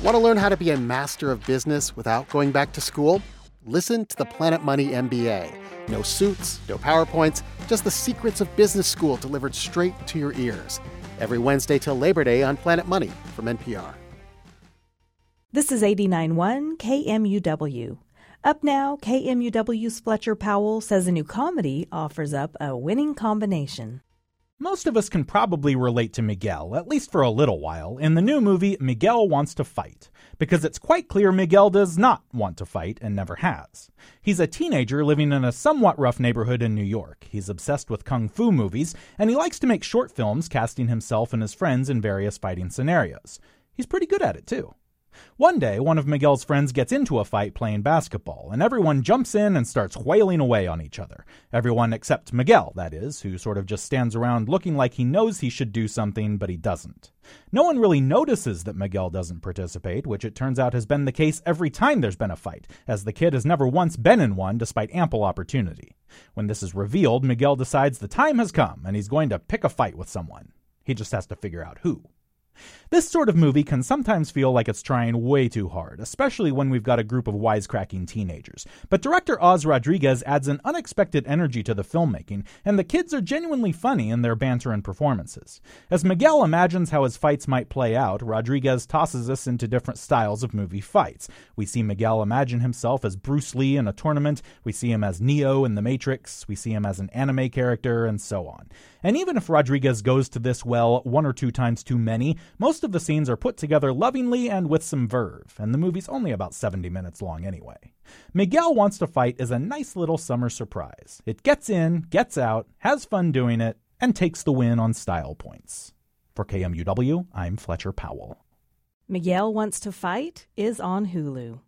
Want to learn how to be a master of business without going back to school? Listen to the Planet Money MBA. No suits, no PowerPoints, just the secrets of business school delivered straight to your ears. Every Wednesday till Labor Day on Planet Money from NPR. This is 89.1 KMUW. Up now, KMUW's Fletcher Powell says a new comedy offers up a winning combination. Most of us can probably relate to Miguel, at least for a little while, in the new movie Miguel Wants to Fight, because it's quite clear Miguel does not want to fight and never has. He's a teenager living in a somewhat rough neighborhood in New York. He's obsessed with kung fu movies, and he likes to make short films casting himself and his friends in various fighting scenarios. He's pretty good at it, too. One day, one of Miguel's friends gets into a fight playing basketball, and everyone jumps in and starts wailing away on each other. Everyone except Miguel, that is, who sort of just stands around looking like he knows he should do something, but he doesn't. No one really notices that Miguel doesn't participate, which it turns out has been the case every time there's been a fight, as the kid has never once been in one despite ample opportunity. When this is revealed, Miguel decides the time has come and he's going to pick a fight with someone. He just has to figure out who. This sort of movie can sometimes feel like it's trying way too hard, especially when we've got a group of wisecracking teenagers. But director Oz Rodriguez adds an unexpected energy to the filmmaking, and the kids are genuinely funny in their banter and performances. As Miguel imagines how his fights might play out, Rodriguez tosses us into different styles of movie fights. We see Miguel imagine himself as Bruce Lee in a tournament, we see him as Neo in The Matrix, we see him as an anime character, and so on. And even if Rodriguez goes to this well one or two times too many, most of the scenes are put together lovingly and with some verve, and the movie's only about 70 minutes long anyway. Miguel Wants to Fight is a nice little summer surprise. It gets in, gets out, has fun doing it, and takes the win on style points. For KMUW, I'm Fletcher Powell. Miguel Wants to Fight is on Hulu.